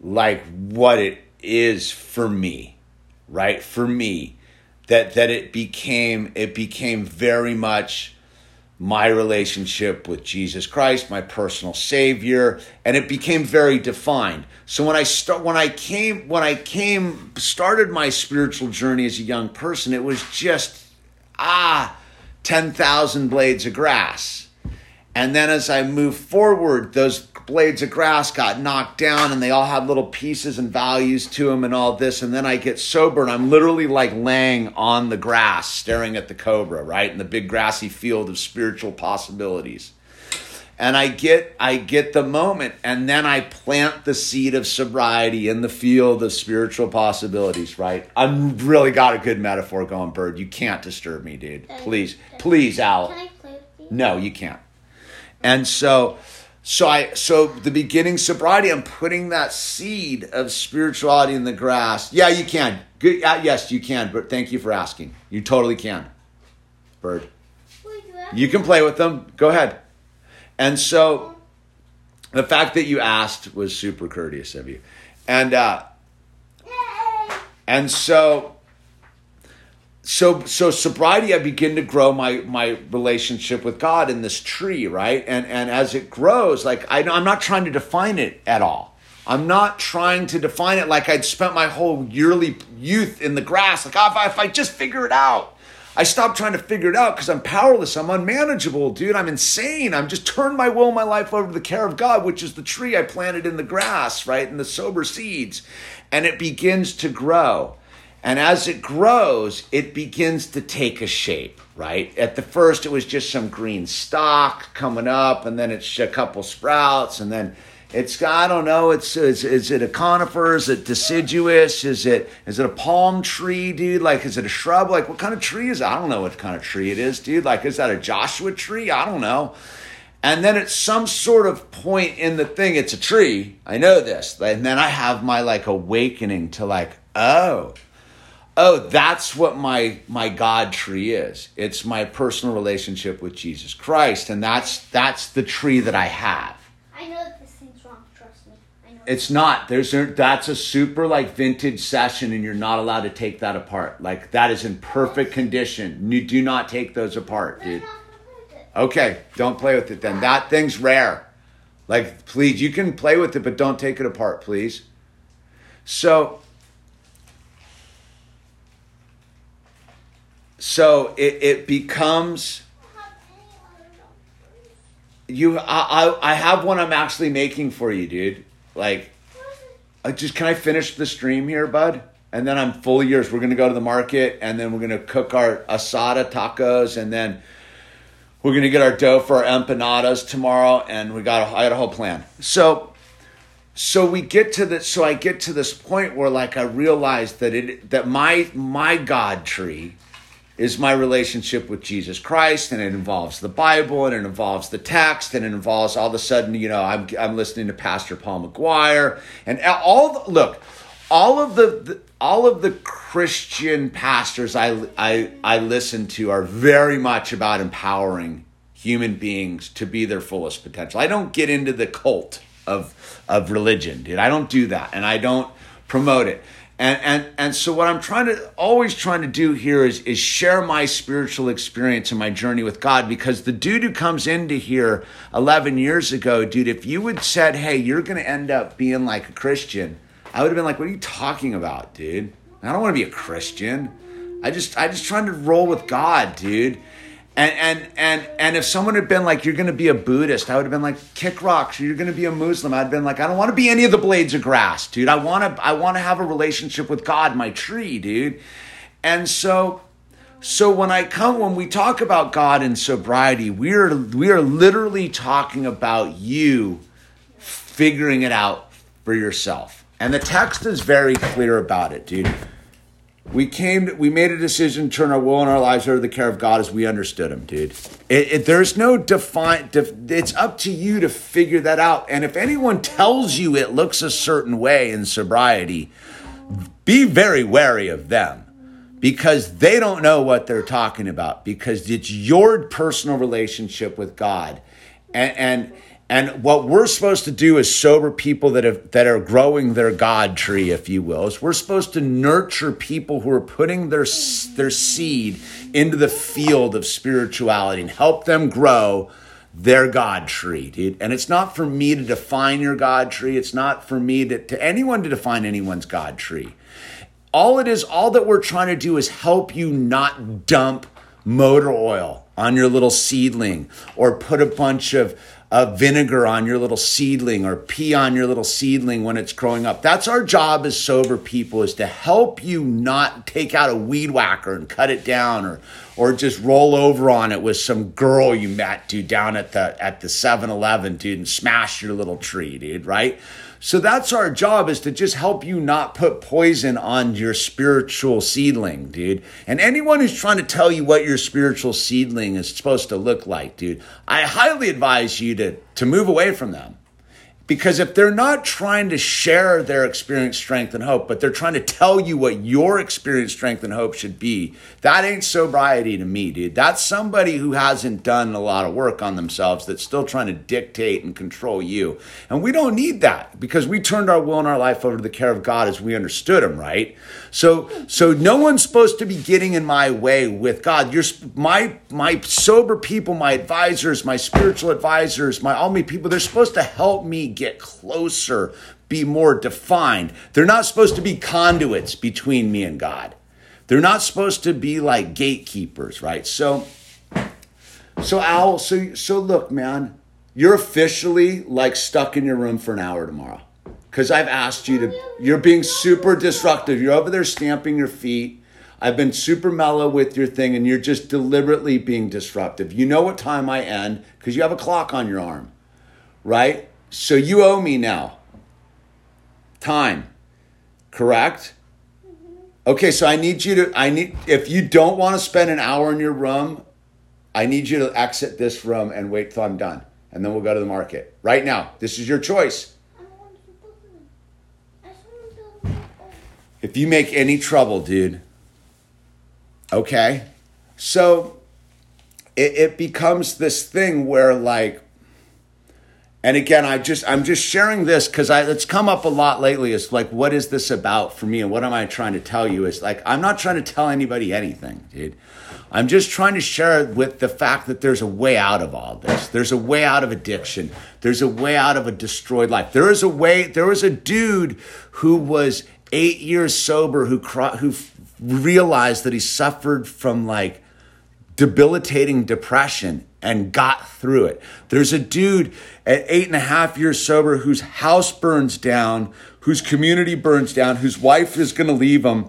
like what it is for me, right? For me, that, that it became, it became very much my relationship with Jesus Christ, my personal savior, and it became very defined. So when I start when I came when I came started my spiritual journey as a young person, it was just ah 10,000 blades of grass. And then as I moved forward, those blades of grass got knocked down and they all had little pieces and values to them and all this. And then I get sober and I'm literally like laying on the grass staring at the cobra, right? In the big grassy field of spiritual possibilities. And I get I get the moment and then I plant the seed of sobriety in the field of spiritual possibilities, right? I'm really got a good metaphor going, Bird. You can't disturb me, dude. Please, please, Al. Can I play with you? No, you can't. And so so I so the beginning sobriety, I'm putting that seed of spirituality in the grass. Yeah, you can. Good. Uh, yes, you can. But thank you for asking. You totally can. Bird, you can play with them. Go ahead. And so the fact that you asked was super courteous of you. And uh and so so so sobriety i begin to grow my my relationship with god in this tree right? And and as it grows like I, i'm not trying to define it at all. I'm not trying to define it like i'd spent my whole yearly youth in the grass. Like oh, if, I, if i just figure it out i stop trying to figure it out because i'm powerless. I'm unmanageable dude. I'm insane. I'm just turned my will my life over to the care of god which is the tree i planted in the grass right? In the sober seeds. And it begins to grow and as it grows, it begins to take a shape, right? At the first, it was just some green stock coming up, and then it's a couple sprouts, and then it's I don't know. It's is, is it a conifer? Is it deciduous? Is it is it a palm tree, dude? Like is it a shrub? Like what kind of tree is it? I don't know what kind of tree it is, dude. Like is that a Joshua tree? I don't know. And then at some sort of point in the thing, it's a tree. I know this. And then I have my like awakening to like, oh, oh that's what my my god tree is it's my personal relationship with jesus christ and that's that's the tree that i have I know that this thing's wrong. Trust me. I know. it's not there's that's a super like vintage session and you're not allowed to take that apart like that is in perfect condition you do not take those apart dude not gonna play with it. okay don't play with it then that thing's rare like please you can play with it but don't take it apart please so so it, it becomes you I, I i have one i'm actually making for you dude. Like? I just can i finish the stream here bud? And then i'm fully yours we're gonna go to the market and then we're gonna cook our asada tacos and then we're gonna get our dough for our empanadas tomorrow and we got a, i got a whole plan. So so we get to this so i get to this point where like i realize that it that my my god tree is my relationship with Jesus Christ, and it involves the Bible, and it involves the text, and it involves all of a sudden, you know, I'm, I'm listening to Pastor Paul McGuire, and all the, look, all of the, the all of the Christian pastors I, I, I listen to are very much about empowering human beings to be their fullest potential. I don't get into the cult of, of religion, dude. I don't do that, and I don't promote it. And, and, and so what I'm trying to always trying to do here is, is share my spiritual experience and my journey with God because the dude who comes into here 11 years ago, dude, if you would said, hey, you're going to end up being like a Christian, I would have been like, what are you talking about, dude? I don't want to be a Christian. I just I just trying to roll with God, dude. And and and and if someone had been like, "You're going to be a Buddhist," I would have been like, "Kick rocks." You're going to be a Muslim. I'd been like, "I don't want to be any of the blades of grass, dude. I want to I want to have a relationship with God, my tree, dude." And so, so when I come when we talk about God and sobriety, we are we are literally talking about you figuring it out for yourself. And the text is very clear about it, dude. We came, we made a decision to turn our will and our lives over to the care of God as we understood Him, dude. It, it, there's no define. Def, it's up to you to figure that out. And if anyone tells you it looks a certain way in sobriety, be very wary of them because they don't know what they're talking about because it's your personal relationship with God, and and and what we're supposed to do as sober people that have that are growing their God tree, if you will, is we're supposed to nurture people who are putting their their seed into the field of spirituality and help them grow their God tree, dude. And it's not for me to define your God tree. It's not for me to, to anyone to define anyone's God tree. All it is, all that we're trying to do is help you not dump motor oil on your little seedling or put a bunch of uh, vinegar on your little seedling or pee on your little seedling when it's growing up. That's our job as sober people is to help you not take out a weed whacker and cut it down or or just roll over on it with some girl you met dude down at the at the 7-Eleven dude and smash your little tree dude, right? So that's our job is to just help you not put poison on your spiritual seedling, dude. And anyone who's trying to tell you what your spiritual seedling is supposed to look like, dude, I highly advise you to, to move away from them. Because if they're not trying to share their experience, strength, and hope, but they're trying to tell you what your experience, strength, and hope should be, that ain't sobriety to me, dude. That's somebody who hasn't done a lot of work on themselves that's still trying to dictate and control you. And we don't need that because we turned our will and our life over to the care of God as we understood Him, right? So, so no one's supposed to be getting in my way with God. You're my my sober people, my advisors, my spiritual advisors, my all me people. They're supposed to help me get closer, be more defined. They're not supposed to be conduits between me and God. They're not supposed to be like gatekeepers, right? So, so Al, so so look, man, you're officially like stuck in your room for an hour tomorrow because I've asked you to. You're being super disruptive. You're over there stamping your feet. I've been super mellow with your thing, and you're just deliberately being disruptive. You know what time I end because you have a clock on your arm, right? So you owe me now time, correct? Okay, so I need you to, I need, if you don't want to spend an hour in your room, I need you to exit this room and wait till I'm done. And then we'll go to the market. Right now, this is your choice. If you make any trouble, dude, okay? So it, it becomes this thing where, like, and again, I just I'm just sharing this because I it's come up a lot lately. It's like, what is this about for me, and what am I trying to tell you? Is like I'm not trying to tell anybody anything, dude. I'm just trying to share it with the fact that there's a way out of all this. There's a way out of addiction. There's a way out of a destroyed life. There is a way. There was a dude who was eight years sober who who realized that he suffered from like debilitating depression and got through it. There's a dude at eight and a half years sober whose house burns down, whose community burns down, whose wife is going to leave him,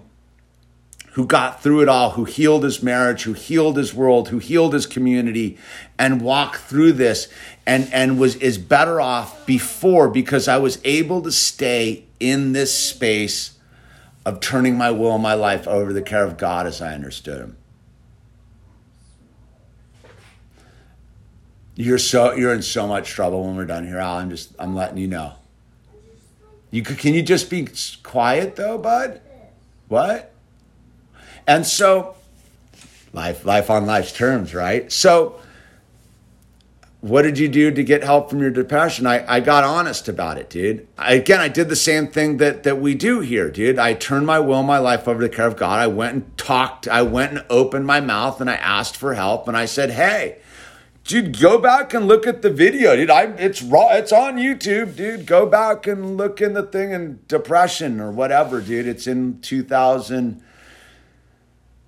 who got through it all, who healed his marriage, who healed his world, who healed his community, and walked through this and, and was is better off before because I was able to stay in this space of turning my will and my life over to the care of God as I understood him. You're so you're in so much trouble when we're done here, Al. I'm just I'm letting you know. You can you just be quiet though, bud? What? And so life life on life's terms, right? So what did you do to get help from your depression? I, I got honest about it, dude. I, again, I did the same thing that, that we do here, dude. I turned my will, my life over to the care of God. I went and talked, I went and opened my mouth and I asked for help and I said, hey, dude, go back and look at the video, dude. I it's raw, it's on YouTube, dude. Go back and look in the thing and depression or whatever, dude. It's in 2000.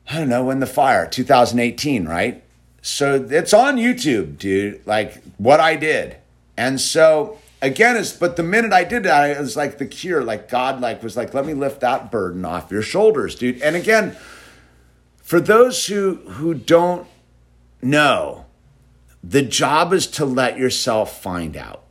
I don't know when the fire, 2018, right? So it's on YouTube, dude, like what I did. And so again, it's but the minute I did that, it was like the cure, like God like was like, let me lift that burden off your shoulders, dude. And again, for those who who don't know, the job is to let yourself find out.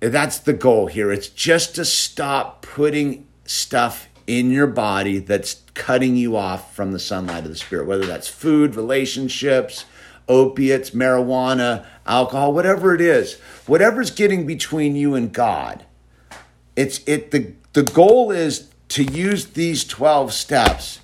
That's the goal here. It's just to stop putting stuff in your body that's cutting you off from the sunlight of the spirit, whether that's food, relationships, opiates, marijuana, alcohol, whatever it is, whatever's getting between you and God. It's it the the goal is to use these 12 steps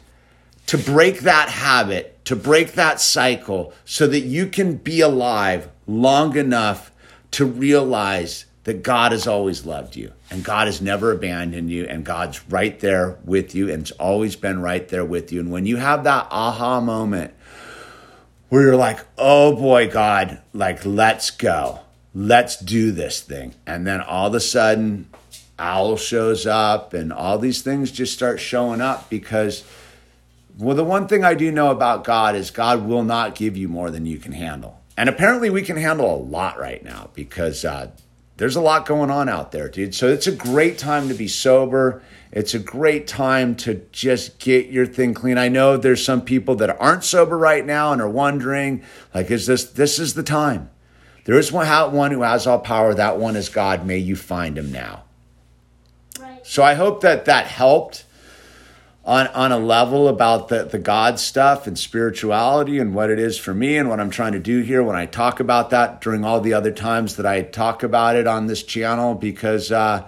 to break that habit, to break that cycle so that you can be alive long enough to realize that God has always loved you and God has never abandoned you and God's right there with you and it's always been right there with you. And when you have that aha moment where you're like, oh boy, God, like, let's go, let's do this thing. And then all of a sudden, Owl shows up and all these things just start showing up because. Well, the one thing I do know about God is God will not give you more than you can handle. And apparently, we can handle a lot right now because uh, there's a lot going on out there, dude. So it's a great time to be sober. It's a great time to just get your thing clean. I know there's some people that aren't sober right now and are wondering, like, is this this is the time? There is one, one who has all power. That one is God. May you find him now. Right. So I hope that that helped on on a level about the the God stuff and spirituality and what it is for me and what I'm trying to do here when I talk about that during all the other times that I talk about it on this channel because uh,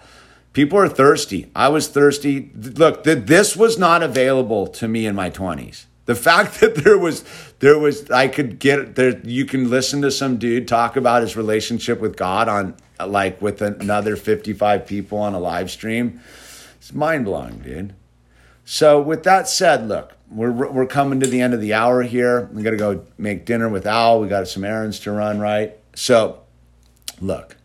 people are thirsty. I was thirsty. Look, th- this was not available to me in my 20s. The fact that there was there was I could get there you can listen to some dude talk about his relationship with God on like with another 55 people on a live stream. It's mind blowing, dude. So, with that said, look, we're, we're coming to the end of the hour here. We got to go make dinner with Al. We got some errands to run, right? So, look,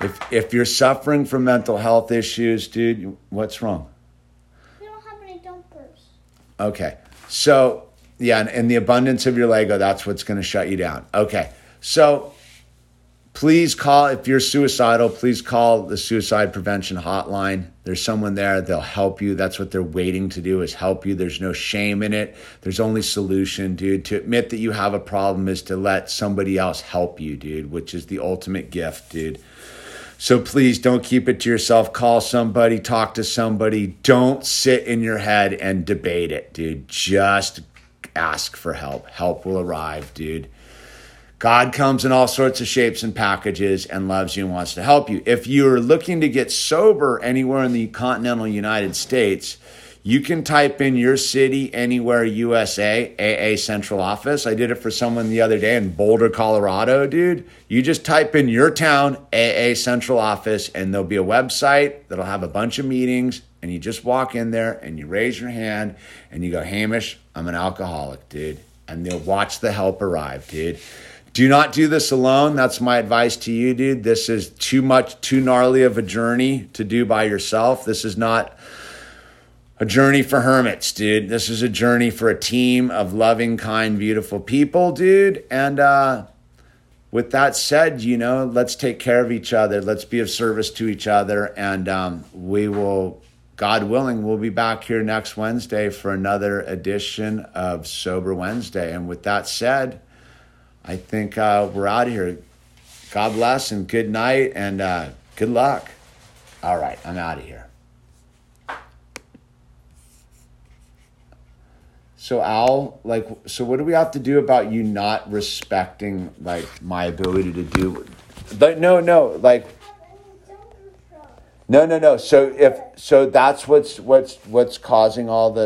if if you're suffering from mental health issues, dude, what's wrong? We don't have any dumpers. Okay, so yeah, and, and the abundance of your Lego, that's what's going to shut you down. Okay, so please call if you're suicidal please call the suicide prevention hotline. There's someone there they'll help you. That's what they're waiting to do is help you. There's no shame in it. There's only solution dude. To admit that you have a problem is to let somebody else help you dude which is the ultimate gift dude. So please don't keep it to yourself. Call somebody talk to somebody. Don't sit in your head and debate it dude. Just ask for help. Help will arrive dude God comes in all sorts of shapes and packages and loves you and wants to help you. If you're looking to get sober anywhere in the continental United States, you can type in your city anywhere USA AA central office. I did it for someone the other day in Boulder, Colorado, dude. You just type in your town AA central office and there'll be a website that'll have a bunch of meetings and you just walk in there and you raise your hand and you go, "Hamish, I'm an alcoholic, dude." And they'll watch the help arrive, dude. Do not do this alone. That's my advice to you, dude. This is too much, too gnarly of a journey to do by yourself. This is not a journey for hermits, dude. This is a journey for a team of loving, kind, beautiful people, dude. And uh, with that said, you know, let's take care of each other. Let's be of service to each other. And um, we will, God willing, we'll be back here next Wednesday for another edition of Sober Wednesday. And with that said, I think uh, we're out of here. God bless and good night and uh, good luck. All right, I'm out of here. So Al, like, so what do we have to do about you not respecting like my ability to do? Like, no, no, like, no, no, no. So if so, that's what's what's what's causing all the